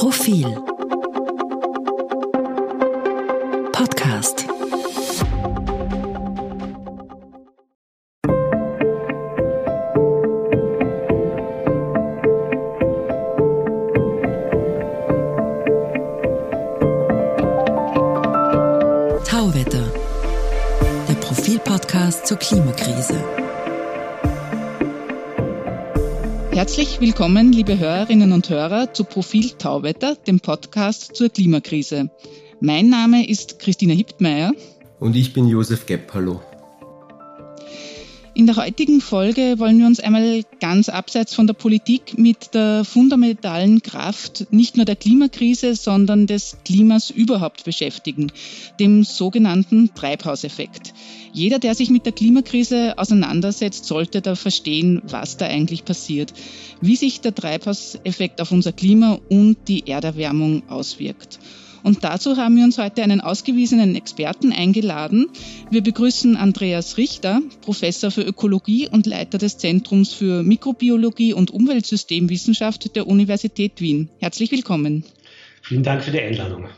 Profil. Podcast. Tauwetter, der Profil-Podcast zur Klimakrise. Herzlich willkommen, liebe Hörerinnen und Hörer, zu Profil Tauwetter, dem Podcast zur Klimakrise. Mein Name ist Christina Hiptmeier. Und ich bin Josef Gepp. Hallo. In der heutigen Folge wollen wir uns einmal ganz abseits von der Politik mit der fundamentalen Kraft nicht nur der Klimakrise, sondern des Klimas überhaupt beschäftigen, dem sogenannten Treibhauseffekt. Jeder, der sich mit der Klimakrise auseinandersetzt, sollte da verstehen, was da eigentlich passiert, wie sich der Treibhauseffekt auf unser Klima und die Erderwärmung auswirkt. Und dazu haben wir uns heute einen ausgewiesenen Experten eingeladen. Wir begrüßen Andreas Richter, Professor für Ökologie und Leiter des Zentrums für Mikrobiologie und Umweltsystemwissenschaft der Universität Wien. Herzlich willkommen. Vielen Dank für die Einladung.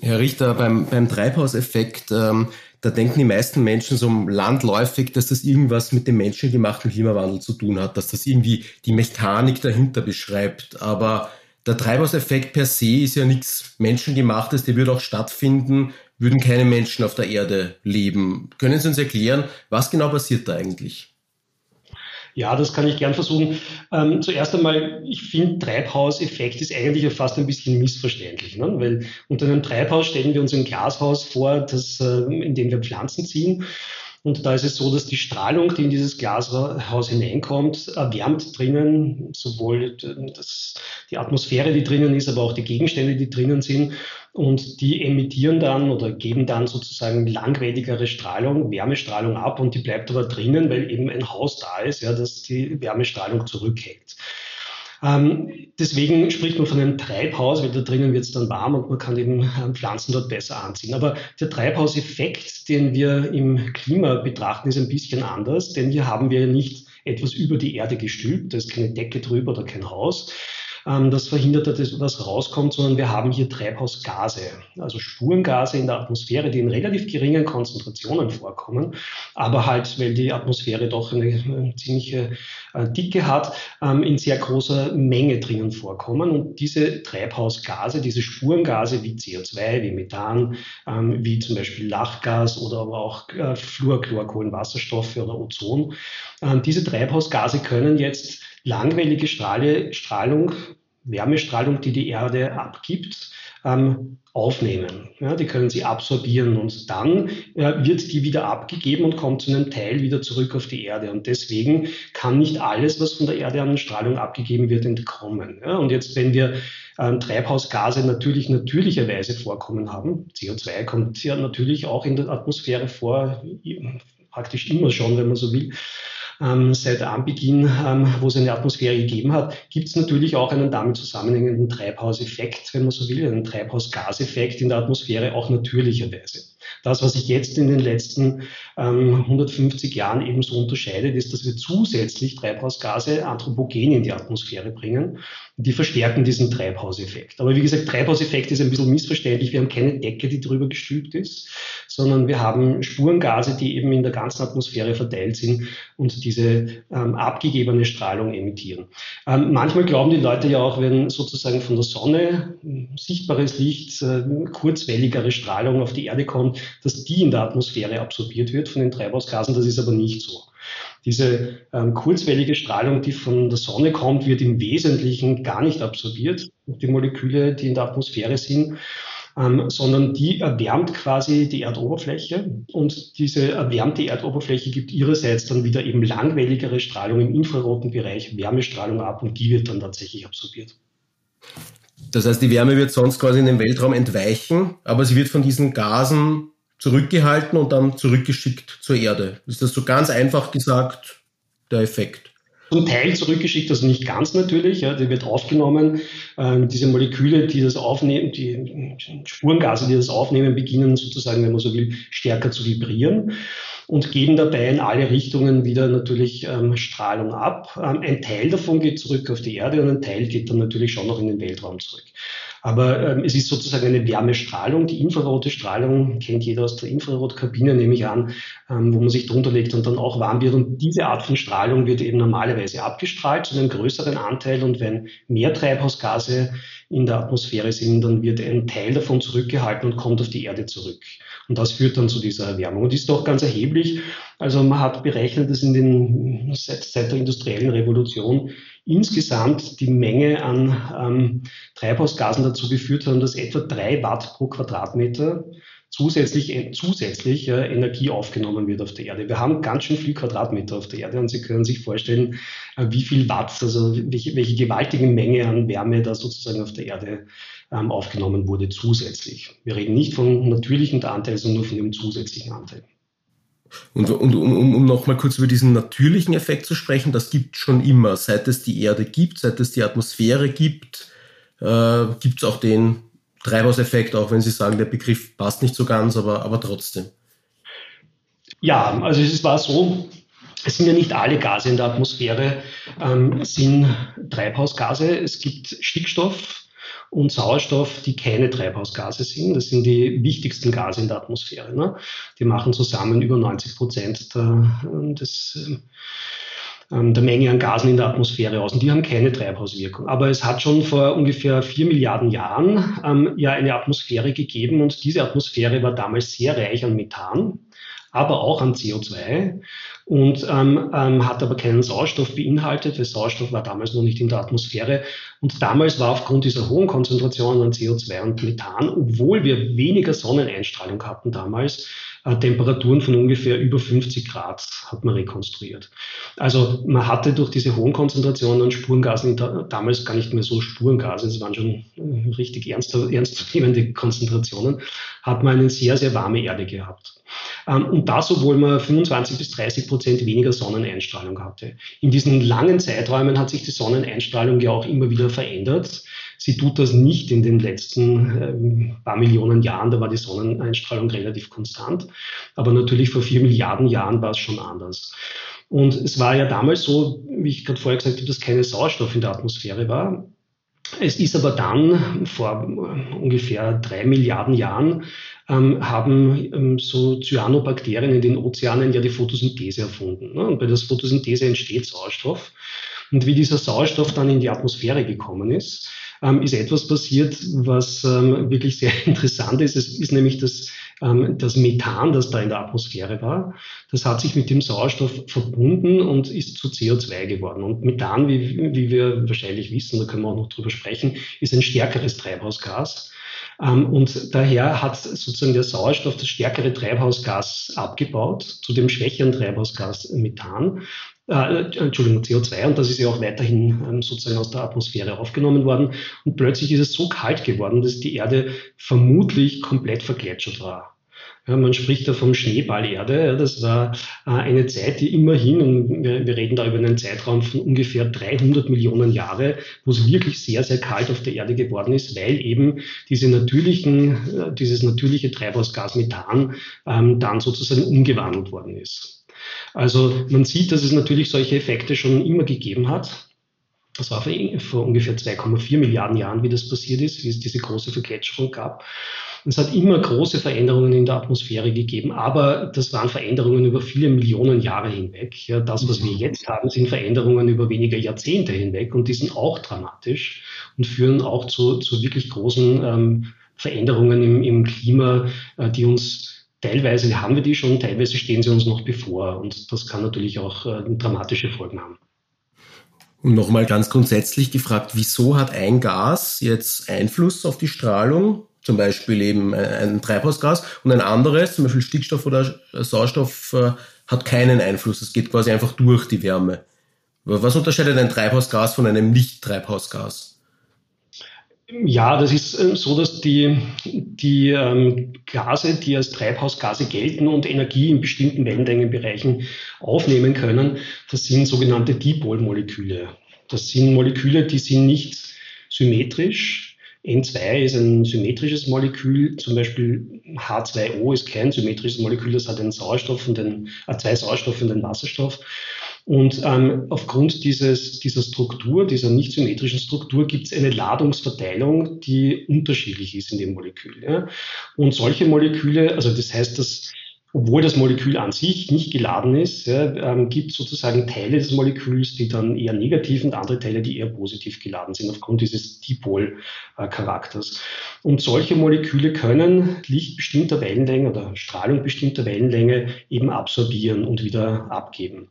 Herr Richter, beim, beim Treibhauseffekt, ähm, da denken die meisten Menschen so landläufig, dass das irgendwas mit dem menschengemachten Klimawandel zu tun hat, dass das irgendwie die Mechanik dahinter beschreibt. Aber der Treibhauseffekt per se ist ja nichts Menschengemachtes, der würde auch stattfinden, würden keine Menschen auf der Erde leben. Können Sie uns erklären, was genau passiert da eigentlich? Ja, das kann ich gern versuchen. Ähm, zuerst einmal, ich finde, Treibhauseffekt ist eigentlich fast ein bisschen missverständlich, ne? weil unter einem Treibhaus stellen wir uns ein Glashaus vor, das, äh, in dem wir Pflanzen ziehen. Und da ist es so, dass die Strahlung, die in dieses Glashaus hineinkommt, erwärmt drinnen sowohl das, die Atmosphäre, die drinnen ist, aber auch die Gegenstände, die drinnen sind. Und die emittieren dann oder geben dann sozusagen langwelligere Strahlung, Wärmestrahlung ab und die bleibt aber drinnen, weil eben ein Haus da ist, ja, das die Wärmestrahlung zurückhält. Ähm, deswegen spricht man von einem Treibhaus, weil da drinnen wird es dann warm und man kann eben ähm, Pflanzen dort besser anziehen. Aber der Treibhauseffekt, den wir im Klima betrachten, ist ein bisschen anders, denn hier haben wir nicht etwas über die Erde gestülpt, da ist keine Decke drüber oder kein Haus, das verhindert, dass was rauskommt, sondern wir haben hier Treibhausgase, also Spurengase in der Atmosphäre, die in relativ geringen Konzentrationen vorkommen, aber halt, weil die Atmosphäre doch eine, eine ziemliche äh, Dicke hat, ähm, in sehr großer Menge drinnen vorkommen. Und diese Treibhausgase, diese Spurengase wie CO2, wie Methan, ähm, wie zum Beispiel Lachgas oder aber auch äh, Fluorchlorkohlenwasserstoffe oder Ozon, diese Treibhausgase können jetzt langwellige Strahlung, Wärmestrahlung, die die Erde abgibt, ähm, aufnehmen. Ja, die können sie absorbieren und dann äh, wird die wieder abgegeben und kommt zu einem Teil wieder zurück auf die Erde. Und deswegen kann nicht alles, was von der Erde an Strahlung abgegeben wird, entkommen. Ja, und jetzt, wenn wir ähm, Treibhausgase natürlich natürlicherweise vorkommen haben, CO2 kommt ja natürlich auch in der Atmosphäre vor, praktisch immer schon, wenn man so will, ähm, seit Anbeginn, ähm, wo es eine Atmosphäre gegeben hat, gibt es natürlich auch einen damit zusammenhängenden Treibhauseffekt, wenn man so will, einen Treibhausgaseffekt in der Atmosphäre auch natürlicherweise. Das, was sich jetzt in den letzten ähm, 150 Jahren eben so unterscheidet, ist, dass wir zusätzlich Treibhausgase anthropogen in die Atmosphäre bringen. Die verstärken diesen Treibhauseffekt. Aber wie gesagt, Treibhauseffekt ist ein bisschen missverständlich. Wir haben keine Decke, die drüber gestülpt ist, sondern wir haben Spurengase, die eben in der ganzen Atmosphäre verteilt sind und diese ähm, abgegebene Strahlung emittieren. Ähm, manchmal glauben die Leute ja auch, wenn sozusagen von der Sonne sichtbares Licht, äh, kurzwelligere Strahlung auf die Erde kommt, dass die in der Atmosphäre absorbiert wird von den Treibhausgasen. Das ist aber nicht so. Diese ähm, kurzwellige Strahlung, die von der Sonne kommt, wird im Wesentlichen gar nicht absorbiert durch die Moleküle, die in der Atmosphäre sind, ähm, sondern die erwärmt quasi die Erdoberfläche und diese erwärmte Erdoberfläche gibt ihrerseits dann wieder eben langwelligere Strahlung im infraroten Bereich, Wärmestrahlung ab und die wird dann tatsächlich absorbiert. Das heißt, die Wärme wird sonst quasi in den Weltraum entweichen, aber sie wird von diesen Gasen zurückgehalten und dann zurückgeschickt zur Erde. Ist das so ganz einfach gesagt der Effekt? Zum Teil zurückgeschickt, also nicht ganz natürlich, ja, die wird aufgenommen. Ähm, diese Moleküle, die das aufnehmen, die Spurengase, die das aufnehmen, beginnen sozusagen, wenn man so will, stärker zu vibrieren und geben dabei in alle Richtungen wieder natürlich ähm, Strahlung ab. Ähm, ein Teil davon geht zurück auf die Erde und ein Teil geht dann natürlich schon noch in den Weltraum zurück. Aber ähm, es ist sozusagen eine Wärmestrahlung. Die infrarote Strahlung kennt jeder aus der Infrarotkabine, nehme ich an, ähm, wo man sich drunter legt und dann auch warm wird. Und diese Art von Strahlung wird eben normalerweise abgestrahlt zu einem größeren Anteil. Und wenn mehr Treibhausgase in der Atmosphäre sind, dann wird ein Teil davon zurückgehalten und kommt auf die Erde zurück. Und das führt dann zu dieser Erwärmung. Und ist doch ganz erheblich. Also man hat berechnet, dass in den, seit, seit der industriellen Revolution insgesamt die Menge an ähm, Treibhausgasen dazu geführt haben, dass etwa drei Watt pro Quadratmeter zusätzlich, äh, zusätzlich äh, Energie aufgenommen wird auf der Erde. Wir haben ganz schön viel Quadratmeter auf der Erde und Sie können sich vorstellen, äh, wie viel Watt, also welche, welche gewaltige Menge an Wärme da sozusagen auf der Erde ähm, aufgenommen wurde zusätzlich. Wir reden nicht vom natürlichen Anteil, sondern nur von dem zusätzlichen Anteil. Und, und um, um nochmal kurz über diesen natürlichen Effekt zu sprechen, das gibt schon immer. Seit es die Erde gibt, seit es die Atmosphäre gibt, äh, gibt es auch den Treibhauseffekt, auch wenn Sie sagen, der Begriff passt nicht so ganz, aber, aber trotzdem. Ja, also es war so, es sind ja nicht alle Gase in der Atmosphäre, ähm, sind Treibhausgase. Es gibt Stickstoff und Sauerstoff, die keine Treibhausgase sind. Das sind die wichtigsten Gase in der Atmosphäre. Ne? Die machen zusammen über 90 Prozent der, des, ähm, der Menge an Gasen in der Atmosphäre aus und die haben keine Treibhauswirkung. Aber es hat schon vor ungefähr vier Milliarden Jahren ähm, ja eine Atmosphäre gegeben und diese Atmosphäre war damals sehr reich an Methan, aber auch an CO2 und ähm, ähm, hat aber keinen Sauerstoff beinhaltet, weil Sauerstoff war damals noch nicht in der Atmosphäre. Und damals war aufgrund dieser hohen Konzentrationen an CO2 und Methan, obwohl wir weniger Sonneneinstrahlung hatten damals, äh, Temperaturen von ungefähr über 50 Grad hat man rekonstruiert. Also man hatte durch diese hohen Konzentrationen an Spurengasen damals gar nicht mehr so Spurengase, es waren schon äh, richtig ernste, ernstzunehmende Konzentrationen, hat man eine sehr, sehr warme Erde gehabt. Ähm, und das, obwohl man 25 bis 30 Prozent weniger Sonneneinstrahlung hatte. In diesen langen Zeiträumen hat sich die Sonneneinstrahlung ja auch immer wieder verändert. Sie tut das nicht in den letzten ähm, paar Millionen Jahren, da war die Sonneneinstrahlung relativ konstant. Aber natürlich vor vier Milliarden Jahren war es schon anders. Und es war ja damals so, wie ich gerade vorher gesagt habe, dass keine Sauerstoff in der Atmosphäre war. Es ist aber dann vor ungefähr drei Milliarden Jahren ähm, haben ähm, so Cyanobakterien in den Ozeanen ja die Photosynthese erfunden. Ne? Und bei der Photosynthese entsteht Sauerstoff. Und wie dieser Sauerstoff dann in die Atmosphäre gekommen ist, ähm, ist etwas passiert, was ähm, wirklich sehr interessant ist. Es ist nämlich das, das Methan, das da in der Atmosphäre war. Das hat sich mit dem Sauerstoff verbunden und ist zu CO2 geworden. Und Methan, wie, wie wir wahrscheinlich wissen, da können wir auch noch drüber sprechen, ist ein stärkeres Treibhausgas. Ähm, und daher hat sozusagen der Sauerstoff das stärkere Treibhausgas abgebaut zu dem schwächeren Treibhausgas Methan. Äh, Entschuldigung, CO2 und das ist ja auch weiterhin ähm, sozusagen aus der Atmosphäre aufgenommen worden. Und plötzlich ist es so kalt geworden, dass die Erde vermutlich komplett vergletschert war. Ja, man spricht da vom Schneeballerde. Ja, das war äh, eine Zeit, die immerhin, und wir, wir, reden da über einen Zeitraum von ungefähr 300 Millionen Jahre, wo es wirklich sehr, sehr kalt auf der Erde geworden ist, weil eben diese natürlichen, äh, dieses natürliche Treibhausgas Methan ähm, dann sozusagen umgewandelt worden ist. Also man sieht, dass es natürlich solche Effekte schon immer gegeben hat. Das war vor, vor ungefähr 2,4 Milliarden Jahren, wie das passiert ist, wie es diese große Vergletscherung gab. Es hat immer große Veränderungen in der Atmosphäre gegeben, aber das waren Veränderungen über viele Millionen Jahre hinweg. Ja, das, was wir mhm. jetzt haben, sind Veränderungen über wenige Jahrzehnte hinweg und die sind auch dramatisch und führen auch zu, zu wirklich großen ähm, Veränderungen im, im Klima, äh, die uns Teilweise haben wir die schon, teilweise stehen sie uns noch bevor und das kann natürlich auch äh, dramatische Folgen haben. Und nochmal ganz grundsätzlich gefragt, wieso hat ein Gas jetzt Einfluss auf die Strahlung zum Beispiel eben ein Treibhausgas und ein anderes, zum Beispiel Stickstoff oder Sauerstoff, äh, hat keinen Einfluss. Es geht quasi einfach durch die Wärme. Was unterscheidet ein Treibhausgas von einem Nicht-Treibhausgas? Ja, das ist äh, so, dass die, die ähm, Gase, die als Treibhausgase gelten und Energie in bestimmten Wellenlängenbereichen aufnehmen können, das sind sogenannte Dipolmoleküle. Das sind Moleküle, die sind nicht symmetrisch, N2 ist ein symmetrisches Molekül, zum Beispiel H2O ist kein symmetrisches Molekül, das hat einen Sauerstoff und einen, äh, zwei Sauerstoff und einen Wasserstoff. Und ähm, aufgrund dieses, dieser Struktur, dieser nicht symmetrischen Struktur, gibt es eine Ladungsverteilung, die unterschiedlich ist in dem Molekül. Ja? Und solche Moleküle, also das heißt, dass obwohl das Molekül an sich nicht geladen ist, ja, ähm, gibt sozusagen Teile des Moleküls, die dann eher negativ und andere Teile, die eher positiv geladen sind, aufgrund dieses Dipol-Charakters. Und solche Moleküle können Licht bestimmter Wellenlänge oder Strahlung bestimmter Wellenlänge eben absorbieren und wieder abgeben.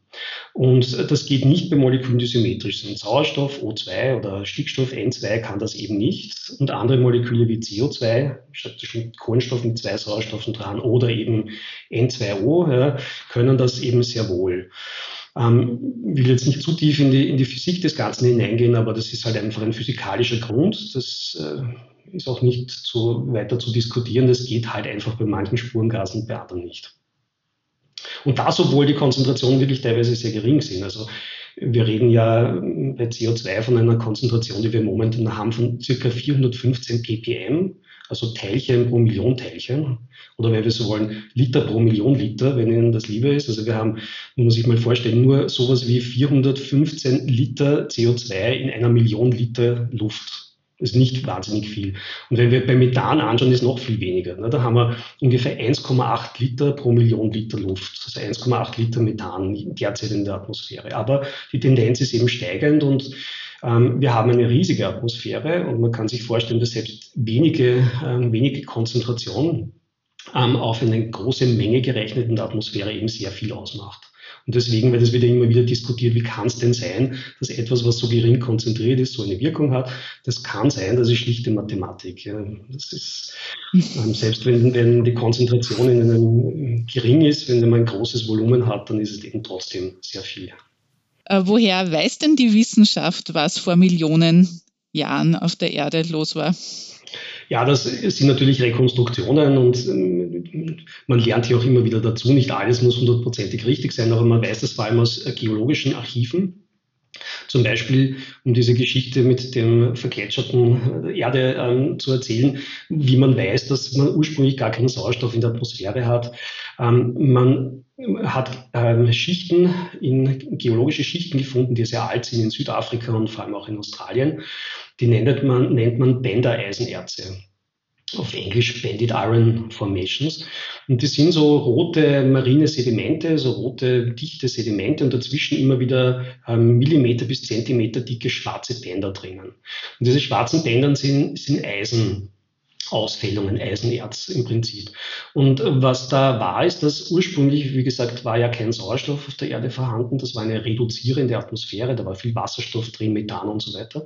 Und das geht nicht bei Molekülen, die symmetrisch sind. Sauerstoff O2 oder Stickstoff N2 kann das eben nicht. Und andere Moleküle wie CO2, statt Kohlenstoff mit zwei Sauerstoffen dran oder eben N2O, ja, können das eben sehr wohl. Ähm, will jetzt nicht zu tief in die, in die Physik des Ganzen hineingehen, aber das ist halt einfach ein physikalischer Grund. Das äh, ist auch nicht so weiter zu diskutieren. Das geht halt einfach bei manchen Spurengasen, bei anderen nicht. Und das, obwohl die Konzentrationen wirklich teilweise sehr gering sind. Also wir reden ja bei CO2 von einer Konzentration, die wir momentan haben, von circa 415 ppm, also Teilchen pro Million Teilchen. Oder wenn wir so wollen, Liter pro Million Liter, wenn Ihnen das lieber ist. Also wir haben, muss man sich mal vorstellen, nur sowas wie 415 Liter CO2 in einer Million Liter Luft. Das ist nicht wahnsinnig viel. Und wenn wir bei Methan anschauen, ist noch viel weniger. Ne? Da haben wir ungefähr 1,8 Liter pro Million Liter Luft. Also 1,8 Liter Methan derzeit in der Atmosphäre. Aber die Tendenz ist eben steigend und ähm, wir haben eine riesige Atmosphäre und man kann sich vorstellen, dass selbst wenige, ähm, wenige Konzentrationen ähm, auf eine große Menge gerechnet in der Atmosphäre eben sehr viel ausmacht. Und deswegen wird es immer wieder diskutiert, wie kann es denn sein, dass etwas, was so gering konzentriert ist, so eine Wirkung hat. Das kann sein, das ist schlichte Mathematik. Ja. Das ist, ähm, selbst wenn, wenn die Konzentration in einem gering ist, wenn man ein großes Volumen hat, dann ist es eben trotzdem sehr viel. Äh, woher weiß denn die Wissenschaft, was vor Millionen Jahren auf der Erde los war? Ja, das sind natürlich Rekonstruktionen und ähm, man lernt hier auch immer wieder dazu. Nicht alles muss hundertprozentig richtig sein, aber man weiß das vor allem aus äh, geologischen Archiven. Zum Beispiel, um diese Geschichte mit dem vergletscherten äh, Erde ähm, zu erzählen, wie man weiß, dass man ursprünglich gar keinen Sauerstoff in der Atmosphäre hat. Ähm, man hat ähm, Schichten in geologische Schichten gefunden, die sehr alt sind in Südafrika und vor allem auch in Australien. Die nennt man, nennt man Bender-Eisenerze. Auf Englisch Banded Iron Formations. Und die sind so rote marine Sedimente, so rote dichte Sedimente und dazwischen immer wieder ähm, Millimeter bis Zentimeter dicke schwarze Bänder drinnen. Und diese schwarzen Bänder sind, sind Eisen. Ausfällungen, Eisenerz im Prinzip. Und was da war, ist, dass ursprünglich, wie gesagt, war ja kein Sauerstoff auf der Erde vorhanden. Das war eine reduzierende Atmosphäre, da war viel Wasserstoff drin, Methan und so weiter.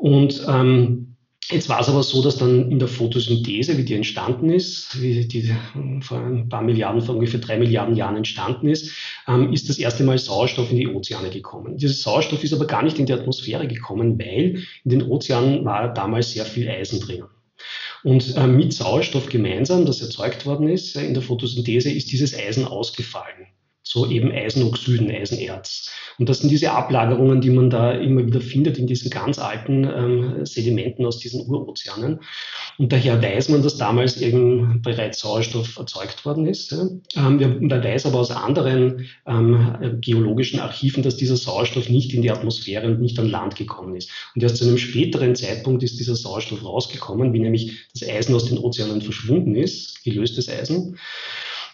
Und ähm, Jetzt war es aber so, dass dann in der Photosynthese, wie die entstanden ist, wie die vor ein paar Milliarden, vor ungefähr drei Milliarden Jahren entstanden ist, ähm, ist das erste Mal Sauerstoff in die Ozeane gekommen. Dieses Sauerstoff ist aber gar nicht in die Atmosphäre gekommen, weil in den Ozeanen war damals sehr viel Eisen drinnen. Und äh, mit Sauerstoff gemeinsam, das erzeugt worden ist äh, in der Photosynthese, ist dieses Eisen ausgefallen so eben Eisenoxiden, Eisenerz. Und das sind diese Ablagerungen, die man da immer wieder findet in diesen ganz alten ähm, Sedimenten aus diesen Urozeanen. Und daher weiß man, dass damals eben bereits Sauerstoff erzeugt worden ist. Ähm, man weiß aber aus anderen ähm, geologischen Archiven, dass dieser Sauerstoff nicht in die Atmosphäre und nicht an Land gekommen ist. Und erst zu einem späteren Zeitpunkt ist dieser Sauerstoff rausgekommen, wie nämlich das Eisen aus den Ozeanen verschwunden ist, gelöstes Eisen.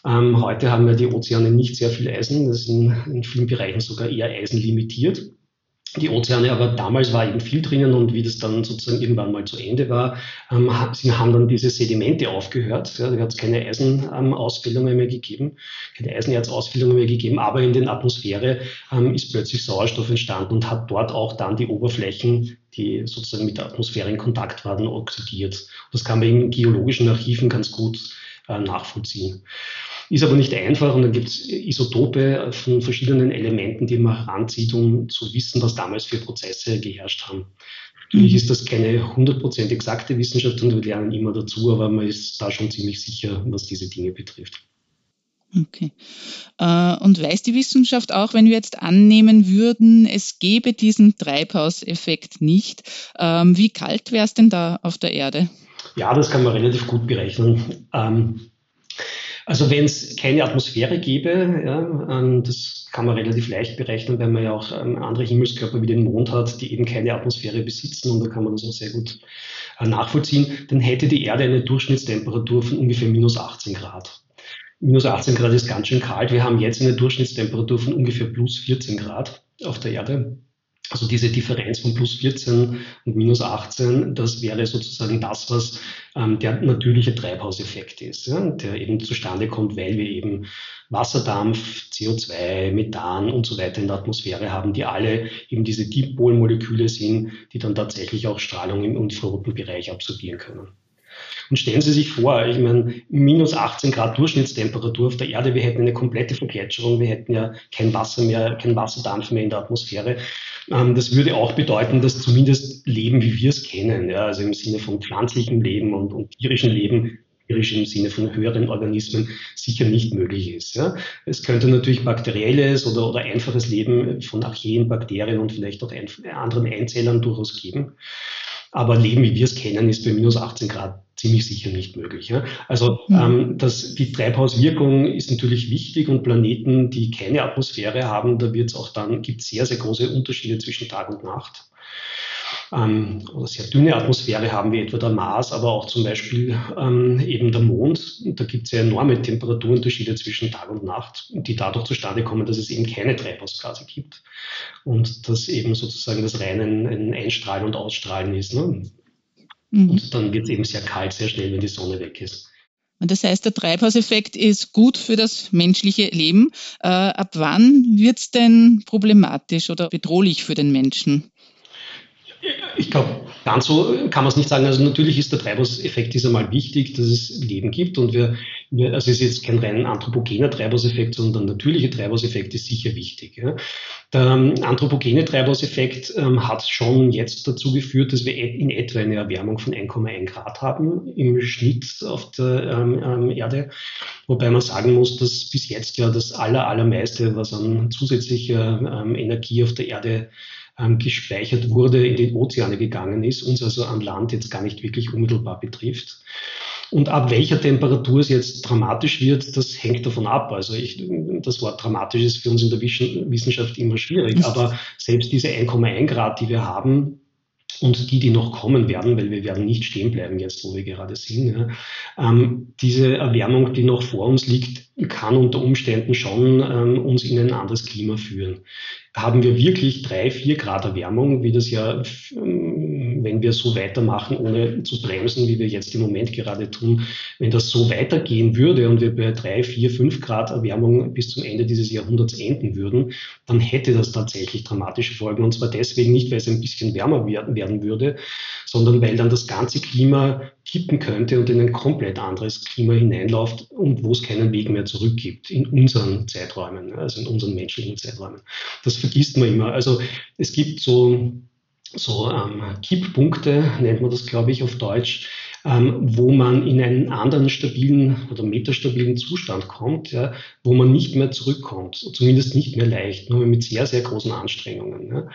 Ähm, heute haben ja die Ozeane nicht sehr viel Eisen, das ist in, in vielen Bereichen sogar eher eisenlimitiert. Die Ozeane, aber damals war eben viel drinnen und wie das dann sozusagen irgendwann mal zu Ende war, ähm, haben dann diese Sedimente aufgehört. Ja, da hat es keine Eisenausfällungen ähm, mehr gegeben, keine Eisenerzausfällungen mehr gegeben, aber in der Atmosphäre ähm, ist plötzlich Sauerstoff entstanden und hat dort auch dann die Oberflächen, die sozusagen mit der Atmosphäre in Kontakt waren, oxidiert. Das kann man in geologischen Archiven ganz gut äh, nachvollziehen. Ist aber nicht einfach und dann gibt es Isotope von verschiedenen Elementen, die man heranzieht, um zu wissen, was damals für Prozesse geherrscht haben. Natürlich mhm. ist das keine 100% exakte Wissenschaft und wir lernen immer dazu, aber man ist da schon ziemlich sicher, was diese Dinge betrifft. Okay. Äh, und weiß die Wissenschaft auch, wenn wir jetzt annehmen würden, es gäbe diesen Treibhauseffekt nicht, ähm, wie kalt wäre es denn da auf der Erde? Ja, das kann man relativ gut berechnen. Also wenn es keine Atmosphäre gäbe, ja, ähm, das kann man relativ leicht berechnen, weil man ja auch ähm, andere Himmelskörper wie den Mond hat, die eben keine Atmosphäre besitzen und da kann man das auch sehr gut äh, nachvollziehen, dann hätte die Erde eine Durchschnittstemperatur von ungefähr minus 18 Grad. Minus 18 Grad ist ganz schön kalt. Wir haben jetzt eine Durchschnittstemperatur von ungefähr plus 14 Grad auf der Erde. Also diese Differenz von plus 14 und minus 18, das wäre sozusagen das, was ähm, der natürliche Treibhauseffekt ist, ja, der eben zustande kommt, weil wir eben Wasserdampf, CO2, Methan und so weiter in der Atmosphäre haben, die alle eben diese Dipolmoleküle sind, die dann tatsächlich auch Strahlung im infraroten Bereich absorbieren können. Und stellen Sie sich vor, ich meine, minus 18 Grad Durchschnittstemperatur auf der Erde, wir hätten eine komplette Vergletscherung, wir hätten ja kein Wasser mehr, kein Wasserdampf mehr in der Atmosphäre. Ähm, das würde auch bedeuten, dass zumindest Leben, wie wir es kennen, ja, also im Sinne von pflanzlichem Leben und, und tierischem Leben, tierisch im Sinne von höheren Organismen sicher nicht möglich ist. Ja. Es könnte natürlich bakterielles oder, oder einfaches Leben von Archeen, Bakterien und vielleicht auch anderen Einzellern durchaus geben. Aber Leben, wie wir es kennen, ist bei minus 18 Grad ziemlich sicher nicht möglich. Ja? Also mhm. ähm, das, die Treibhauswirkung ist natürlich wichtig und Planeten, die keine Atmosphäre haben, da wird es auch dann, gibt sehr, sehr große Unterschiede zwischen Tag und Nacht. Ähm, oder sehr dünne Atmosphäre haben wie etwa der Mars, aber auch zum Beispiel ähm, eben der Mond. Da gibt es ja enorme Temperaturunterschiede zwischen Tag und Nacht, die dadurch zustande kommen, dass es eben keine Treibhausgase gibt und dass eben sozusagen das reine ein Einstrahlen und Ausstrahlen ist. Ne? Mhm. Und dann wird es eben sehr kalt, sehr schnell, wenn die Sonne weg ist. Und das heißt, der Treibhauseffekt ist gut für das menschliche Leben. Äh, ab wann wird es denn problematisch oder bedrohlich für den Menschen? Ich glaube, ganz so kann man es nicht sagen. Also natürlich ist der Treibhauseffekt ist einmal wichtig, dass es Leben gibt und wir also es ist jetzt kein rein anthropogener Treibhauseffekt, sondern der natürliche Treibhauseffekt ist sicher wichtig. Ja. Der ähm, anthropogene Treibhauseffekt ähm, hat schon jetzt dazu geführt, dass wir in etwa eine Erwärmung von 1,1 Grad haben im Schnitt auf der ähm, ähm, Erde. Wobei man sagen muss, dass bis jetzt ja das aller, allermeiste, was an zusätzlicher ähm, Energie auf der Erde ähm, gespeichert wurde, in die Ozeane gegangen ist, uns also an Land jetzt gar nicht wirklich unmittelbar betrifft. Und ab welcher Temperatur es jetzt dramatisch wird, das hängt davon ab. Also ich, das Wort dramatisch ist für uns in der Wissenschaft immer schwierig. Aber selbst diese 1,1 Grad, die wir haben, und die, die noch kommen werden, weil wir werden nicht stehen bleiben jetzt, wo wir gerade sind. Ja. Ähm, diese Erwärmung, die noch vor uns liegt, kann unter Umständen schon ähm, uns in ein anderes Klima führen haben wir wirklich drei, vier Grad Erwärmung, wie das ja, ähm, wenn wir so weitermachen, ohne zu bremsen, wie wir jetzt im Moment gerade tun, wenn das so weitergehen würde und wir bei drei, vier, fünf Grad Erwärmung bis zum Ende dieses Jahrhunderts enden würden, dann hätte das tatsächlich dramatische Folgen. Und zwar deswegen nicht, weil es ein bisschen wärmer werden würde, sondern weil dann das ganze Klima kippen könnte und in ein komplett anderes Klima hineinläuft und wo es keinen Weg mehr zurück gibt in unseren Zeiträumen, also in unseren menschlichen Zeiträumen. Das vergisst man immer. Also es gibt so, so ähm, Kipppunkte, nennt man das, glaube ich, auf Deutsch, wo man in einen anderen stabilen oder metastabilen Zustand kommt, ja, wo man nicht mehr zurückkommt, zumindest nicht mehr leicht, nur mit sehr, sehr großen Anstrengungen. Ja.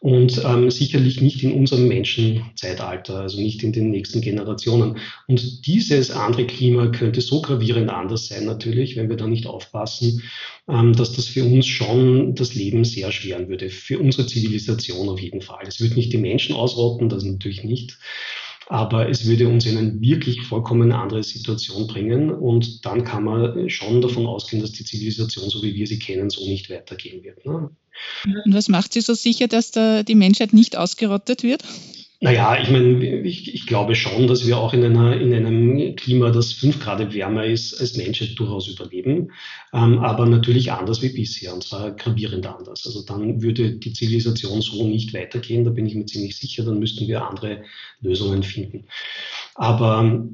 Und ähm, sicherlich nicht in unserem Menschenzeitalter, also nicht in den nächsten Generationen. Und dieses andere Klima könnte so gravierend anders sein natürlich, wenn wir da nicht aufpassen, ähm, dass das für uns schon das Leben sehr schweren würde, für unsere Zivilisation auf jeden Fall. Es wird nicht die Menschen ausrotten, das natürlich nicht aber es würde uns in eine wirklich vollkommen andere Situation bringen und dann kann man schon davon ausgehen, dass die Zivilisation, so wie wir sie kennen, so nicht weitergehen wird. Ne? Und was macht Sie so sicher, dass da die Menschheit nicht ausgerottet wird? Naja, ich meine, ich, ich glaube schon, dass wir auch in, einer, in einem Klima, das fünf Grad wärmer ist, als Menschheit durchaus überleben. Ähm, aber natürlich anders wie bisher, und zwar gravierend anders. Also dann würde die Zivilisation so nicht weitergehen, da bin ich mir ziemlich sicher, dann müssten wir andere Lösungen finden. Aber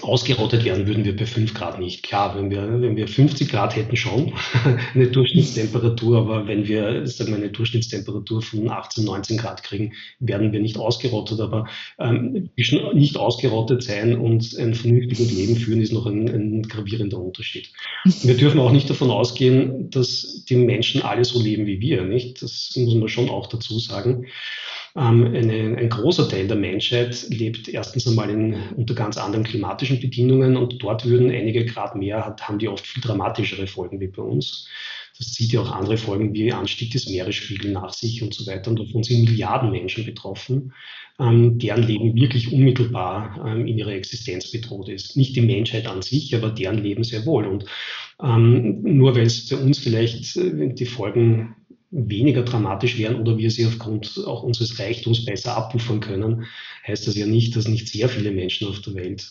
ausgerottet werden würden wir bei 5 Grad nicht. Klar, wenn wir, wenn wir 50 Grad hätten schon eine Durchschnittstemperatur, aber wenn wir sagen wir, eine Durchschnittstemperatur von 18, 19 Grad kriegen, werden wir nicht ausgerottet. Aber ähm, nicht ausgerottet sein und ein vernünftiges Leben führen ist noch ein, ein gravierender Unterschied. Wir dürfen auch nicht davon ausgehen, dass die Menschen alle so leben wie wir, nicht? Das muss man schon auch dazu sagen. Ähm, eine, ein großer Teil der Menschheit lebt erstens einmal in, unter ganz anderen klimatischen Bedingungen und dort würden einige Grad mehr, haben die oft viel dramatischere Folgen wie bei uns. Das zieht ja auch andere Folgen wie Anstieg des Meeresspiegels nach sich und so weiter. Und davon sind Milliarden Menschen betroffen, ähm, deren Leben wirklich unmittelbar ähm, in ihrer Existenz bedroht ist. Nicht die Menschheit an sich, aber deren Leben sehr wohl. Und ähm, nur weil es bei uns vielleicht äh, die Folgen weniger dramatisch wären oder wir sie aufgrund auch unseres Reichtums besser abpuffern können, heißt das ja nicht, dass nicht sehr viele Menschen auf der Welt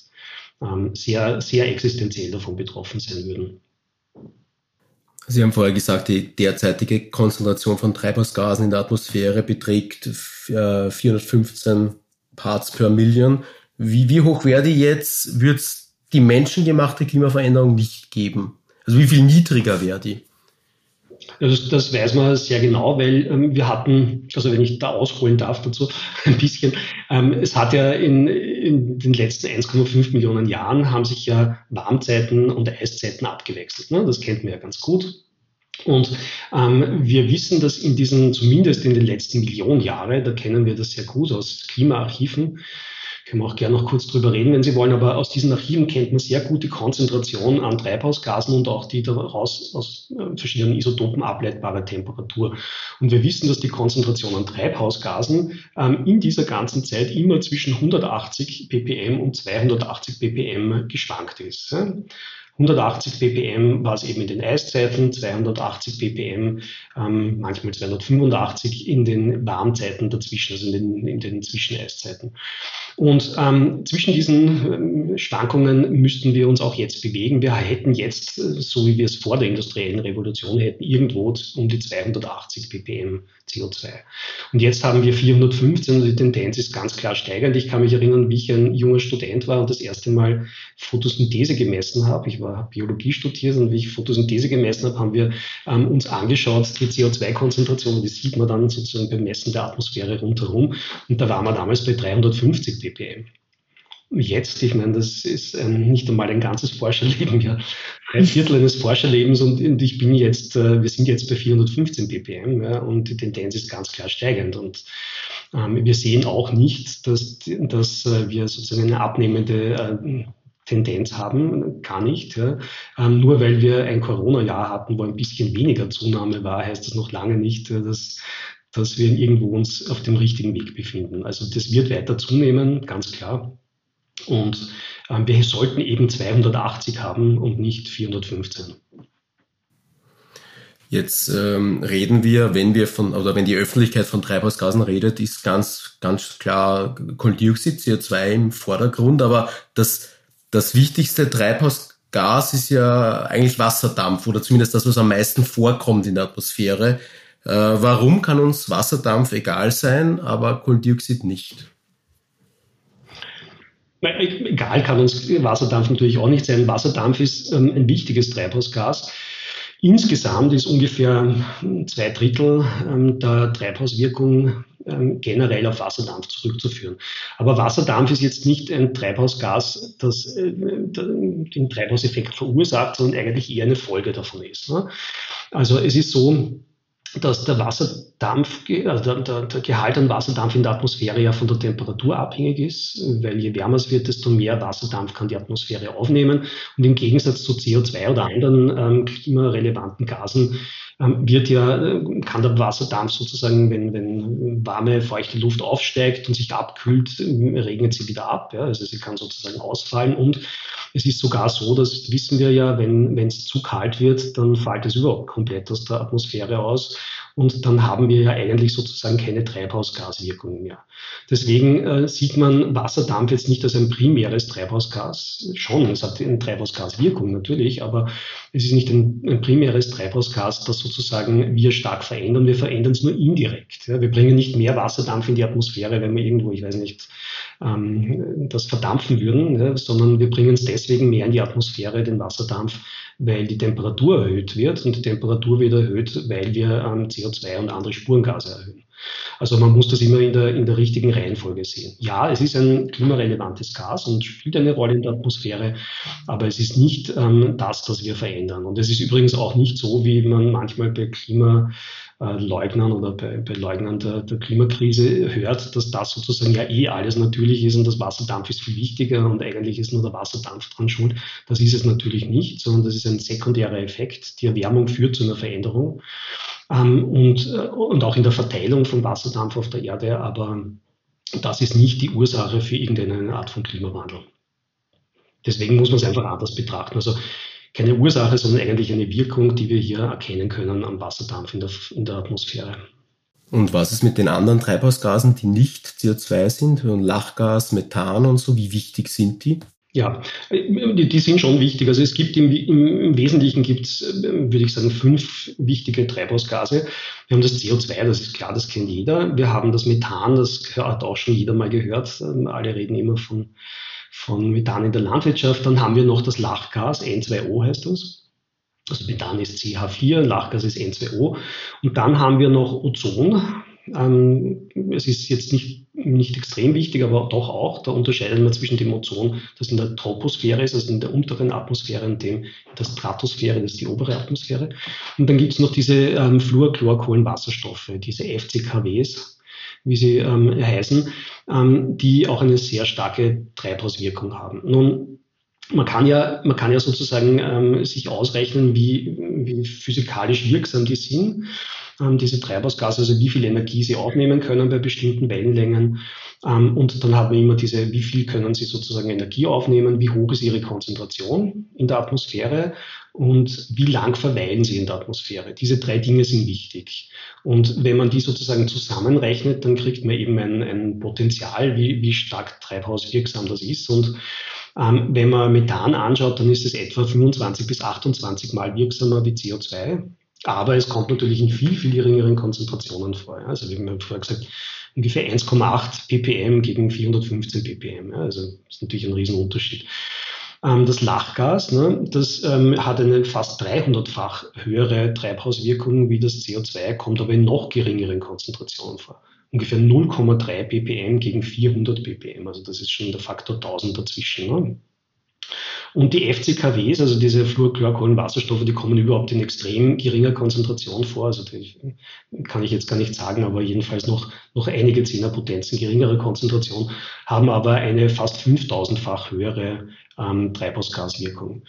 ähm, sehr, sehr existenziell davon betroffen sein würden. Sie haben vorher gesagt, die derzeitige Konzentration von Treibhausgasen in der Atmosphäre beträgt 415 äh, Parts per Million. Wie, wie hoch wäre die jetzt? Wird es die menschengemachte Klimaveränderung nicht geben? Also wie viel niedriger wäre die? Das, das weiß man sehr genau, weil ähm, wir hatten, also wenn ich da ausholen darf dazu ein bisschen, ähm, es hat ja in, in den letzten 1,5 Millionen Jahren haben sich ja Warmzeiten und Eiszeiten abgewechselt. Ne? Das kennt man ja ganz gut. Und ähm, wir wissen, dass in diesen, zumindest in den letzten Millionen Jahre, da kennen wir das sehr gut aus Klimaarchiven, können wir auch gerne noch kurz drüber reden, wenn Sie wollen, aber aus diesen Archiven kennt man sehr gut die Konzentration an Treibhausgasen und auch die daraus aus äh, verschiedenen Isotopen ableitbare Temperatur. Und wir wissen, dass die Konzentration an Treibhausgasen ähm, in dieser ganzen Zeit immer zwischen 180 ppm und 280 ppm geschwankt ist. 180 ppm war es eben in den Eiszeiten, 280 ppm, ähm, manchmal 285 in den Warmzeiten dazwischen, also in den, in den Zwischeneiszeiten. Und ähm, zwischen diesen ähm, Schwankungen müssten wir uns auch jetzt bewegen. Wir hätten jetzt, äh, so wie wir es vor der industriellen Revolution hätten, irgendwo um die 280 ppm CO2. Und jetzt haben wir 415 und die Tendenz ist ganz klar steigend. Ich kann mich erinnern, wie ich ein junger Student war und das erste Mal Photosynthese gemessen habe. Ich war Biologie studiert und wie ich Photosynthese gemessen habe, haben wir ähm, uns angeschaut, die CO2-Konzentration, die sieht man dann sozusagen beim Messen der Atmosphäre rundherum. Und da waren wir damals bei 350 ppm. Jetzt, ich meine, das ist ein, nicht einmal ein ganzes Forscherleben, ja, ein Viertel eines Forscherlebens und, und ich bin jetzt, äh, wir sind jetzt bei 415 ppm ja, und die Tendenz ist ganz klar steigend und ähm, wir sehen auch nicht, dass, dass äh, wir sozusagen eine abnehmende äh, Tendenz haben, gar nicht. Ja. Ähm, nur weil wir ein Corona-Jahr hatten, wo ein bisschen weniger Zunahme war, heißt das noch lange nicht, dass, dass wir irgendwo uns auf dem richtigen Weg befinden. Also das wird weiter zunehmen, ganz klar. Und ähm, wir sollten eben 280 haben und nicht 415. Jetzt ähm, reden wir, wenn wir von, oder wenn die Öffentlichkeit von Treibhausgasen redet, ist ganz, ganz klar Kohlendioxid, CO2 im Vordergrund, aber das, das wichtigste Treibhausgas ist ja eigentlich Wasserdampf oder zumindest das, was am meisten vorkommt in der Atmosphäre. Äh, warum kann uns Wasserdampf egal sein, aber Kohlendioxid nicht? Egal kann uns Wasserdampf natürlich auch nicht sein. Wasserdampf ist ähm, ein wichtiges Treibhausgas. Insgesamt ist ungefähr zwei Drittel ähm, der Treibhauswirkung ähm, generell auf Wasserdampf zurückzuführen. Aber Wasserdampf ist jetzt nicht ein Treibhausgas, das äh, den Treibhauseffekt verursacht, sondern eigentlich eher eine Folge davon ist. Ne? Also es ist so, dass der Wasserdampf, also der, der, Gehalt an Wasserdampf in der Atmosphäre ja von der Temperatur abhängig ist, weil je wärmer es wird, desto mehr Wasserdampf kann die Atmosphäre aufnehmen. Und im Gegensatz zu CO2 oder anderen ähm, klimarelevanten Gasen ähm, wird ja, äh, kann der Wasserdampf sozusagen, wenn, wenn warme, feuchte Luft aufsteigt und sich abkühlt, äh, regnet sie wieder ab. Ja? Also sie kann sozusagen ausfallen und es ist sogar so, das wissen wir ja, wenn es zu kalt wird, dann fällt es überhaupt komplett aus der Atmosphäre aus. Und dann haben wir ja eigentlich sozusagen keine Treibhausgaswirkung mehr. Deswegen äh, sieht man Wasserdampf jetzt nicht als ein primäres Treibhausgas. Schon, es hat eine Treibhausgaswirkung natürlich, aber es ist nicht ein, ein primäres Treibhausgas, das sozusagen wir stark verändern. Wir verändern es nur indirekt. Ja. Wir bringen nicht mehr Wasserdampf in die Atmosphäre, wenn wir irgendwo, ich weiß nicht, ähm, das verdampfen würden, ja, sondern wir bringen es deswegen mehr in die Atmosphäre, den Wasserdampf, weil die Temperatur erhöht wird und die Temperatur wird erhöht, weil wir ähm, CO2 und andere Spurengase erhöhen. Also man muss das immer in der, in der richtigen Reihenfolge sehen. Ja, es ist ein klimarelevantes Gas und spielt eine Rolle in der Atmosphäre, aber es ist nicht ähm, das, das wir verändern. Und es ist übrigens auch nicht so, wie man manchmal bei Klima Leugnern oder bei, bei Leugnern der, der, Klimakrise hört, dass das sozusagen ja eh alles natürlich ist und das Wasserdampf ist viel wichtiger und eigentlich ist nur der Wasserdampf dran schuld. Das ist es natürlich nicht, sondern das ist ein sekundärer Effekt. Die Erwärmung führt zu einer Veränderung ähm, und, äh, und auch in der Verteilung von Wasserdampf auf der Erde, aber das ist nicht die Ursache für irgendeine Art von Klimawandel. Deswegen muss man es einfach anders betrachten. Also keine Ursache, sondern eigentlich eine Wirkung, die wir hier erkennen können am Wasserdampf in der, in der Atmosphäre. Und was ist mit den anderen Treibhausgasen, die nicht CO2 sind, Lachgas, Methan und so? Wie wichtig sind die? Ja, die, die sind schon wichtig. Also es gibt im, im Wesentlichen gibt es, würde ich sagen, fünf wichtige Treibhausgase. Wir haben das CO2, das ist klar, das kennt jeder. Wir haben das Methan, das hat auch schon jeder mal gehört. Alle reden immer von von Methan in der Landwirtschaft. Dann haben wir noch das Lachgas, N2O heißt das. Also Methan ist CH4, Lachgas ist N2O. Und dann haben wir noch Ozon. Ähm, es ist jetzt nicht, nicht extrem wichtig, aber doch auch. Da unterscheiden wir zwischen dem Ozon, das in der Troposphäre ist, also in der unteren Atmosphäre, und dem in der Stratosphäre, das ist die obere Atmosphäre. Und dann gibt es noch diese ähm, Fluorchlorkohlenwasserstoffe, diese FCKWs wie sie ähm, heißen, ähm, die auch eine sehr starke Treibhauswirkung haben. Nun, man kann ja, man kann ja sozusagen ähm, sich ausrechnen, wie, wie physikalisch wirksam die sind, ähm, diese Treibhausgase, also wie viel Energie sie aufnehmen können bei bestimmten Wellenlängen. Ähm, und dann haben wir immer diese, wie viel können sie sozusagen Energie aufnehmen, wie hoch ist ihre Konzentration in der Atmosphäre und wie lang verweilen sie in der Atmosphäre. Diese drei Dinge sind wichtig. Und wenn man die sozusagen zusammenrechnet, dann kriegt man eben ein, ein Potenzial, wie, wie stark treibhauswirksam das ist. Und ähm, wenn man Methan anschaut, dann ist es etwa 25 bis 28 Mal wirksamer wie CO2. Aber es kommt natürlich in viel, viel geringeren Konzentrationen vor. Also wie wir vorher gesagt, ungefähr 1,8 ppm gegen 415 ppm. Also das ist natürlich ein Riesenunterschied. Ähm, das Lachgas, ne, das ähm, hat eine fast 300-fach höhere Treibhauswirkung wie das CO2, kommt aber in noch geringeren Konzentrationen vor. Ungefähr 0,3 ppm gegen 400 ppm. Also das ist schon der Faktor 1000 dazwischen. Ne? Und die FCKWs, also diese Fluorchlorkohlenwasserstoffe, die kommen überhaupt in extrem geringer Konzentration vor. Also die kann ich jetzt gar nicht sagen, aber jedenfalls noch, noch einige Zehnerpotenzen geringere Konzentration, haben aber eine fast 5000-fach höhere ähm, Treibhausgaswirkung.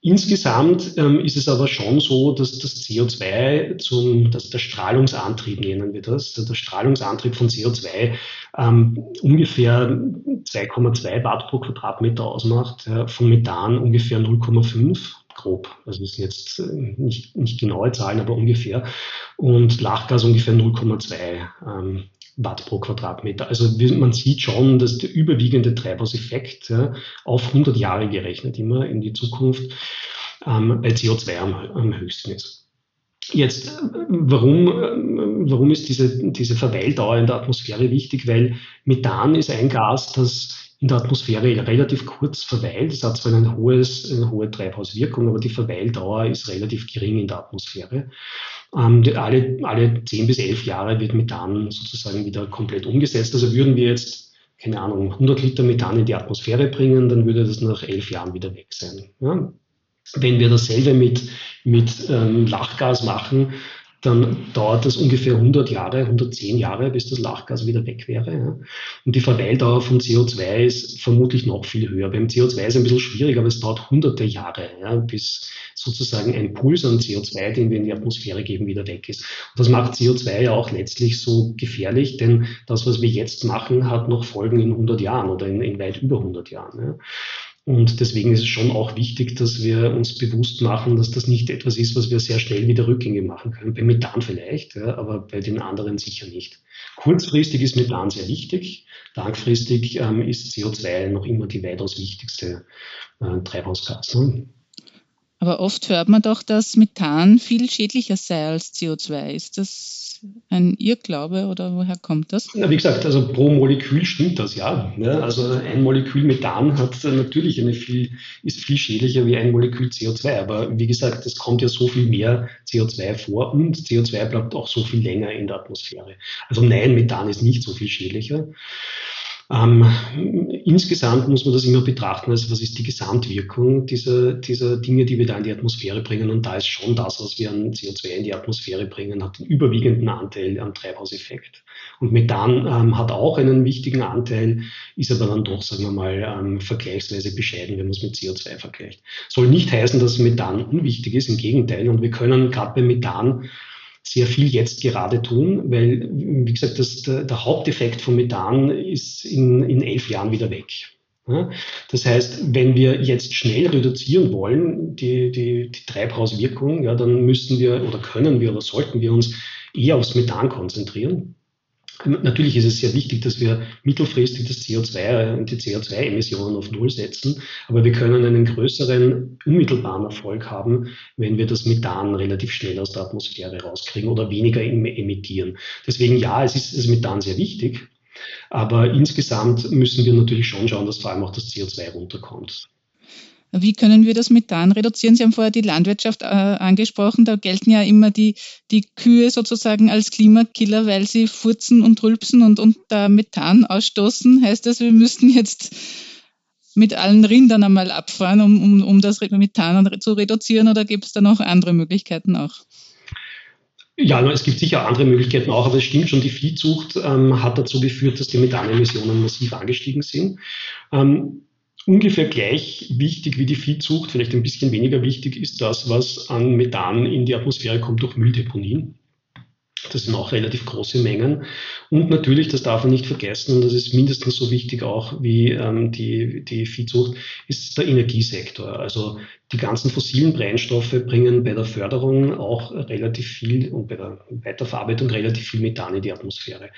Insgesamt ähm, ist es aber schon so, dass das CO2 zum, dass der Strahlungsantrieb nennen wir das, der Strahlungsantrieb von CO2 ähm, ungefähr 2,2 Watt pro Quadratmeter ausmacht, äh, von Methan ungefähr 0,5 grob. Also das sind jetzt äh, nicht, nicht genaue Zahlen, aber ungefähr. Und Lachgas ungefähr 0,2 ähm, Watt pro Quadratmeter. Also man sieht schon, dass der überwiegende Treibhauseffekt ja, auf 100 Jahre gerechnet immer in die Zukunft ähm, bei CO2 am, am höchsten ist. Jetzt, warum, warum ist diese, diese Verweildauer in der Atmosphäre wichtig? Weil Methan ist ein Gas, das in der Atmosphäre relativ kurz verweilt. Es hat zwar ein hohes, eine hohe Treibhauswirkung, aber die Verweildauer ist relativ gering in der Atmosphäre. Ähm, alle, alle 10 bis 11 Jahre wird Methan sozusagen wieder komplett umgesetzt. Also würden wir jetzt, keine Ahnung, 100 Liter Methan in die Atmosphäre bringen, dann würde das nach 11 Jahren wieder weg sein. Ja? Wenn wir dasselbe mit, mit ähm, Lachgas machen, dann dauert das ungefähr 100 Jahre, 110 Jahre, bis das Lachgas wieder weg wäre. Ja. Und die Verweildauer von CO2 ist vermutlich noch viel höher. Beim CO2 ist es ein bisschen schwierig, aber es dauert hunderte Jahre, ja, bis sozusagen ein Puls an CO2, den wir in die Atmosphäre geben, wieder weg ist. Und das macht CO2 ja auch letztlich so gefährlich, denn das, was wir jetzt machen, hat noch Folgen in 100 Jahren oder in, in weit über 100 Jahren. Ja. Und deswegen ist es schon auch wichtig, dass wir uns bewusst machen, dass das nicht etwas ist, was wir sehr schnell wieder rückgängig machen können. Bei Methan vielleicht, ja, aber bei den anderen sicher nicht. Kurzfristig ist Methan sehr wichtig. Langfristig ähm, ist CO2 noch immer die weitaus wichtigste äh, Treibhausgas. Ne? Aber oft hört man doch, dass Methan viel schädlicher sei als CO2. Ist das ein Irrglaube oder woher kommt das? Na, wie gesagt, also pro Molekül stimmt das ja. ja. Also ein Molekül Methan hat natürlich eine viel, ist viel schädlicher wie ein Molekül CO2. Aber wie gesagt, es kommt ja so viel mehr CO2 vor und CO2 bleibt auch so viel länger in der Atmosphäre. Also nein, Methan ist nicht so viel schädlicher. Ähm, insgesamt muss man das immer betrachten, als was ist die Gesamtwirkung dieser, dieser Dinge, die wir da in die Atmosphäre bringen. Und da ist schon das, was wir an CO2 in die Atmosphäre bringen, hat den überwiegenden Anteil am Treibhauseffekt. Und Methan ähm, hat auch einen wichtigen Anteil, ist aber dann doch, sagen wir mal, ähm, vergleichsweise bescheiden, wenn man es mit CO2 vergleicht. Soll nicht heißen, dass Methan unwichtig ist, im Gegenteil. Und wir können gerade bei Methan sehr viel jetzt gerade tun, weil, wie gesagt, das, der, der Haupteffekt von Methan ist in, in elf Jahren wieder weg. Das heißt, wenn wir jetzt schnell reduzieren wollen, die, die, die Treibhauswirkung, ja, dann müssten wir oder können wir oder sollten wir uns eher aufs Methan konzentrieren. Natürlich ist es sehr wichtig, dass wir mittelfristig das CO2 und die CO2-Emissionen auf Null setzen, aber wir können einen größeren unmittelbaren Erfolg haben, wenn wir das Methan relativ schnell aus der Atmosphäre rauskriegen oder weniger emittieren. Deswegen ja, es ist das Methan sehr wichtig, aber insgesamt müssen wir natürlich schon schauen, dass vor allem auch das CO2 runterkommt. Wie können wir das Methan reduzieren? Sie haben vorher die Landwirtschaft äh, angesprochen. Da gelten ja immer die, die Kühe sozusagen als Klimakiller, weil sie furzen und rülpsen und, und da Methan ausstoßen. Heißt das, wir müssten jetzt mit allen Rindern einmal abfahren, um, um, um das Methan zu reduzieren? Oder gibt es da noch andere Möglichkeiten auch? Ja, es gibt sicher andere Möglichkeiten auch, aber es stimmt schon, die Viehzucht ähm, hat dazu geführt, dass die Methanemissionen massiv angestiegen sind. Ähm, ungefähr gleich wichtig wie die Viehzucht, vielleicht ein bisschen weniger wichtig ist das, was an Methan in die Atmosphäre kommt durch Mülldeponien. Das sind auch relativ große Mengen. Und natürlich, das darf man nicht vergessen, und das ist mindestens so wichtig auch wie ähm, die, die Viehzucht, ist der Energiesektor. Also die ganzen fossilen Brennstoffe bringen bei der Förderung auch relativ viel und bei der Weiterverarbeitung relativ viel Methan in die Atmosphäre.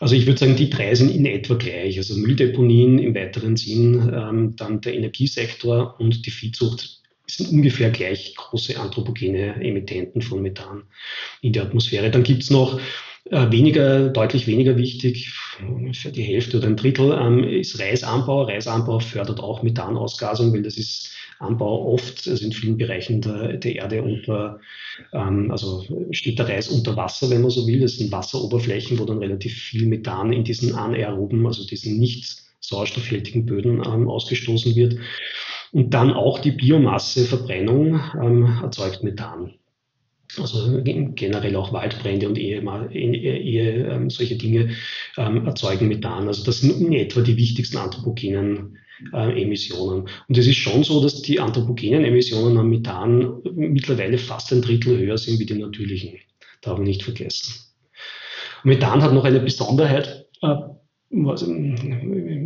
Also ich würde sagen, die drei sind in etwa gleich. Also Mülldeponien im weiteren Sinn, ähm, dann der Energiesektor und die Viehzucht sind ungefähr gleich große anthropogene Emittenten von Methan in der Atmosphäre. Dann gibt es noch äh, weniger, deutlich weniger wichtig, für die Hälfte oder ein Drittel, ähm, ist Reisanbau. Reisanbau fördert auch Methanausgasung, weil das ist Anbau oft, also in vielen Bereichen der, der Erde unter, ähm, also steht der Reis unter Wasser, wenn man so will. Das sind Wasseroberflächen, wo dann relativ viel Methan in diesen anaeroben, also diesen nicht sauerstoffhaltigen Böden ähm, ausgestoßen wird. Und dann auch die Biomasseverbrennung ähm, erzeugt Methan. Also generell auch Waldbrände und Ehe, Ehe ähm, solche Dinge ähm, erzeugen Methan. Also das sind in etwa die wichtigsten anthropogenen äh, Emissionen. Und es ist schon so, dass die anthropogenen Emissionen an Methan mittlerweile fast ein Drittel höher sind wie die natürlichen. Darf man nicht vergessen. Methan hat noch eine Besonderheit. Äh, was,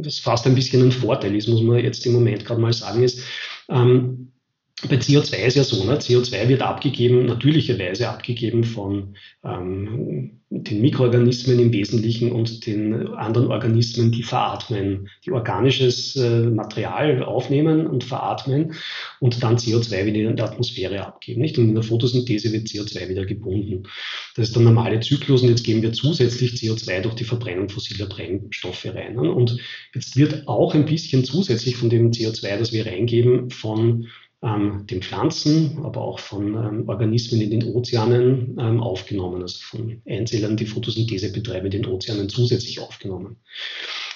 das fast ein bisschen ein Vorteil ist, muss man jetzt im Moment gerade mal sagen, ist, ähm, bei CO2 ist ja so, ne? CO2 wird abgegeben, natürlicherweise abgegeben von ähm, den Mikroorganismen im Wesentlichen und den anderen Organismen, die veratmen, die organisches äh, Material aufnehmen und veratmen und dann CO2 wieder in der Atmosphäre abgeben. Nicht? Und in der Photosynthese wird CO2 wieder gebunden. Das ist der normale Zyklus und jetzt geben wir zusätzlich CO2 durch die Verbrennung fossiler Brennstoffe rein. Ne? Und jetzt wird auch ein bisschen zusätzlich von dem CO2, das wir reingeben, von ähm, den Pflanzen, aber auch von ähm, Organismen in den Ozeanen ähm, aufgenommen, also von Einzellern, die Photosynthese betreiben, in den Ozeanen zusätzlich aufgenommen.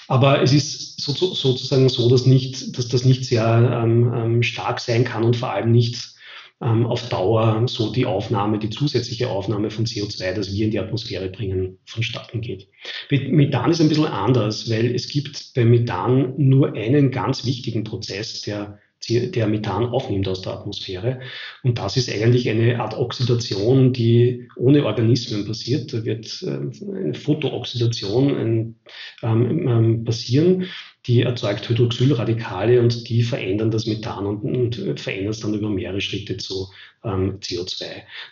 Aber es ist so, so, sozusagen so, dass, nicht, dass das nicht sehr ähm, ähm, stark sein kann und vor allem nicht ähm, auf Dauer so die Aufnahme, die zusätzliche Aufnahme von CO2, das wir in die Atmosphäre bringen, vonstatten geht. Mit Methan ist ein bisschen anders, weil es gibt bei Methan nur einen ganz wichtigen Prozess, der der Methan aufnimmt aus der Atmosphäre. Und das ist eigentlich eine Art Oxidation, die ohne Organismen passiert. Da wird äh, eine Photooxidation ähm, ähm, passieren, die erzeugt Hydroxylradikale und die verändern das Methan und, und verändern es dann über mehrere Schritte zu ähm, CO2.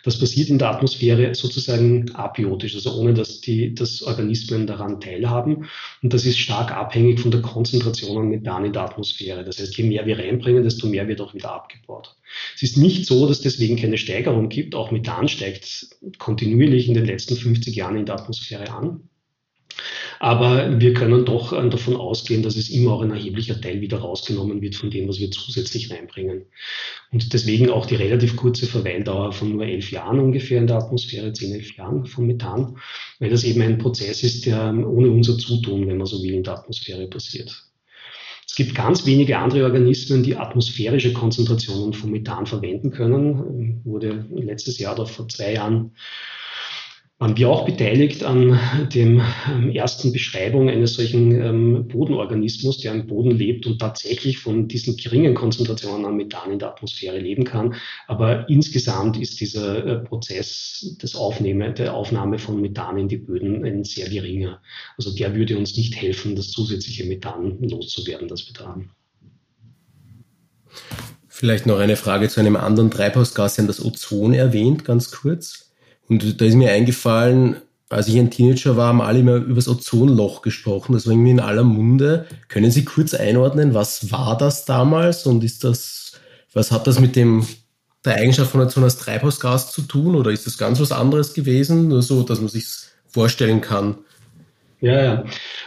Das passiert in der Atmosphäre sozusagen abiotisch, also ohne dass die dass Organismen daran teilhaben. Und das ist stark abhängig von der Konzentration an Methan in der Atmosphäre. Das heißt, je mehr wir reinbringen, desto mehr wird auch wieder abgebaut. Es ist nicht so, dass deswegen keine Steigerung gibt. Auch Methan steigt kontinuierlich in den letzten 50 Jahren in der Atmosphäre an. Aber wir können doch äh, davon ausgehen, dass es immer auch ein erheblicher Teil wieder rausgenommen wird von dem, was wir zusätzlich reinbringen. Und deswegen auch die relativ kurze Verweildauer von nur elf Jahren ungefähr in der Atmosphäre, zehn, elf Jahren von Methan, weil das eben ein Prozess ist, der ohne unser Zutun, wenn man so will, in der Atmosphäre passiert. Es gibt ganz wenige andere Organismen, die atmosphärische Konzentrationen von Methan verwenden können. Wurde letztes Jahr oder vor zwei Jahren waren wir auch beteiligt an dem ähm, ersten Beschreibung eines solchen ähm, Bodenorganismus, der im Boden lebt und tatsächlich von diesen geringen Konzentrationen an Methan in der Atmosphäre leben kann. Aber insgesamt ist dieser äh, Prozess des Aufnahme, der Aufnahme von Methan in die Böden ein sehr geringer. Also der würde uns nicht helfen, das zusätzliche Methan loszuwerden, das wir da haben. Vielleicht noch eine Frage zu einem anderen Treibhausgas, Sie haben das Ozon erwähnt, ganz kurz. Und da ist mir eingefallen, als ich ein Teenager war, haben alle immer über das Ozonloch gesprochen. Das war irgendwie in aller Munde. Können Sie kurz einordnen, was war das damals und ist das, was hat das mit dem, der Eigenschaft von Ozon als Treibhausgas zu tun oder ist das ganz was anderes gewesen? Nur so, dass man sich vorstellen kann. Ja, ja.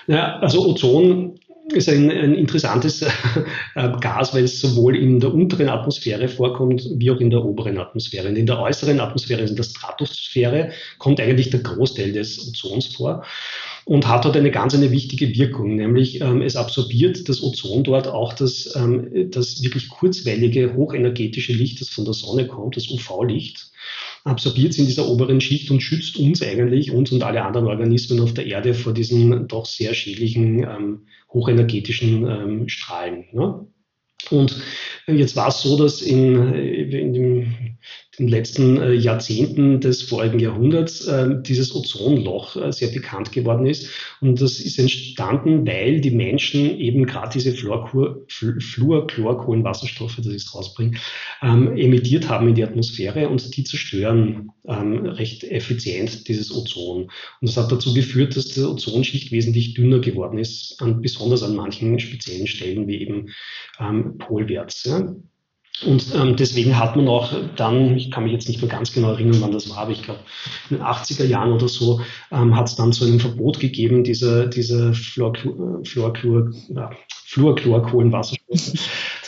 ja also Ozon ist ein, ein interessantes äh, Gas, weil es sowohl in der unteren Atmosphäre vorkommt, wie auch in der oberen Atmosphäre. Und in der äußeren Atmosphäre, also in der Stratosphäre, kommt eigentlich der Großteil des Ozons vor und hat dort eine ganz eine wichtige Wirkung, nämlich ähm, es absorbiert das Ozon dort auch das, ähm, das wirklich kurzwellige, hochenergetische Licht, das von der Sonne kommt, das UV-Licht absorbiert in dieser oberen Schicht und schützt uns eigentlich, uns und alle anderen Organismen auf der Erde vor diesen doch sehr schädlichen, ähm, hochenergetischen ähm, Strahlen. Ne? Und jetzt war es so, dass in, in dem den letzten äh, Jahrzehnten des vorigen Jahrhunderts äh, dieses Ozonloch äh, sehr bekannt geworden ist. Und das ist entstanden, weil die Menschen eben gerade diese Fluorchlorkohlenwasserstoffe, das ich rausbringe, ähm, emittiert haben in die Atmosphäre und die zerstören ähm, recht effizient dieses Ozon. Und das hat dazu geführt, dass die Ozonschicht wesentlich dünner geworden ist, an, besonders an manchen speziellen Stellen wie eben ähm, polwärts. Ja. Und ähm, deswegen hat man auch dann, ich kann mich jetzt nicht mehr ganz genau erinnern, wann das war, aber ich glaube in den 80er Jahren oder so, ähm, hat es dann so ein Verbot gegeben, diese, diese Fluorchlor, Fluorchlor, ja, Fluorchlorkohlenwasserstoffe.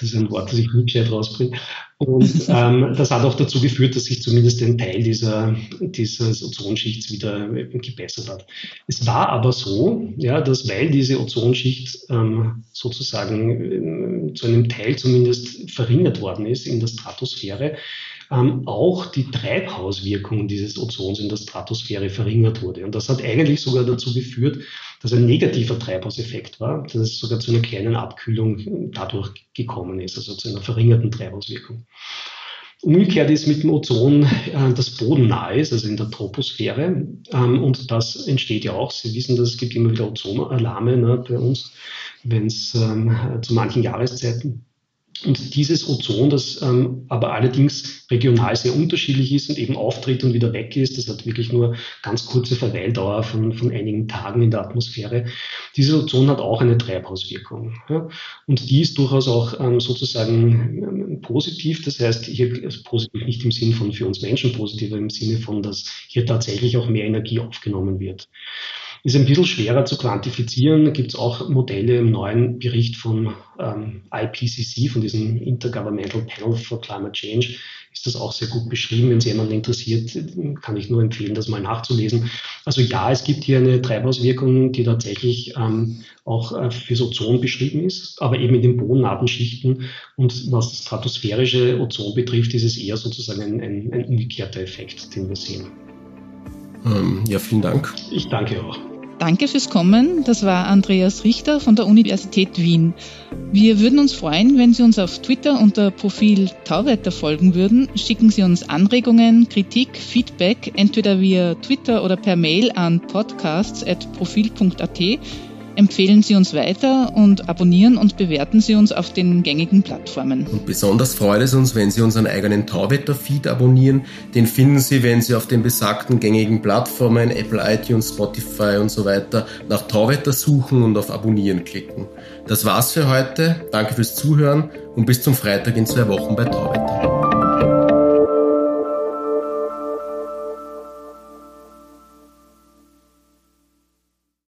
Das ist ein Wort, das ich nie gescheit rausbringe. Und ähm, das hat auch dazu geführt, dass sich zumindest ein Teil dieser, dieses Ozonschichts wieder gebessert hat. Es war aber so, ja, dass weil diese Ozonschicht ähm, sozusagen äh, zu einem Teil zumindest verringert worden ist in der Stratosphäre, ähm, auch die Treibhauswirkung dieses Ozons in der Stratosphäre verringert wurde. Und das hat eigentlich sogar dazu geführt, dass ein negativer Treibhauseffekt war, dass es sogar zu einer kleinen Abkühlung dadurch gekommen ist, also zu einer verringerten Treibhauswirkung. Umgekehrt ist mit dem Ozon äh, das Boden nahe ist, also in der Troposphäre. Ähm, und das entsteht ja auch. Sie wissen, dass es gibt immer wieder Ozonalarme ne, bei uns, wenn es ähm, zu manchen Jahreszeiten und dieses Ozon, das ähm, aber allerdings regional sehr unterschiedlich ist und eben auftritt und wieder weg ist, das hat wirklich nur ganz kurze Verweildauer von, von einigen Tagen in der Atmosphäre. Dieses Ozon hat auch eine Treibhauswirkung. Ja? Und die ist durchaus auch ähm, sozusagen ähm, positiv. Das heißt, hier also positiv nicht im Sinn von für uns Menschen positiv, aber im Sinne von, dass hier tatsächlich auch mehr Energie aufgenommen wird. Ist ein bisschen schwerer zu quantifizieren. Da gibt es auch Modelle im neuen Bericht von ähm, IPCC, von diesem Intergovernmental Panel for Climate Change, ist das auch sehr gut beschrieben. Wenn es jemanden interessiert, kann ich nur empfehlen, das mal nachzulesen. Also ja, es gibt hier eine Treibhauswirkung, die tatsächlich ähm, auch äh, fürs Ozon beschrieben ist, aber eben in den bodennahen Schichten. Und was das stratosphärische Ozon betrifft, ist es eher sozusagen ein, ein, ein umgekehrter Effekt, den wir sehen. Ähm, ja, vielen Dank. Ich danke auch. Danke fürs Kommen. Das war Andreas Richter von der Universität Wien. Wir würden uns freuen, wenn Sie uns auf Twitter unter Profil Tauwetter folgen würden. Schicken Sie uns Anregungen, Kritik, Feedback entweder via Twitter oder per Mail an podcasts.profil.at Empfehlen Sie uns weiter und abonnieren und bewerten Sie uns auf den gängigen Plattformen. Und besonders freut es uns, wenn Sie unseren eigenen Tauwetter-Feed abonnieren. Den finden Sie, wenn Sie auf den besagten gängigen Plattformen, Apple, iTunes, Spotify und so weiter, nach Tauwetter suchen und auf Abonnieren klicken. Das war's für heute. Danke fürs Zuhören und bis zum Freitag in zwei Wochen bei Tauwetter.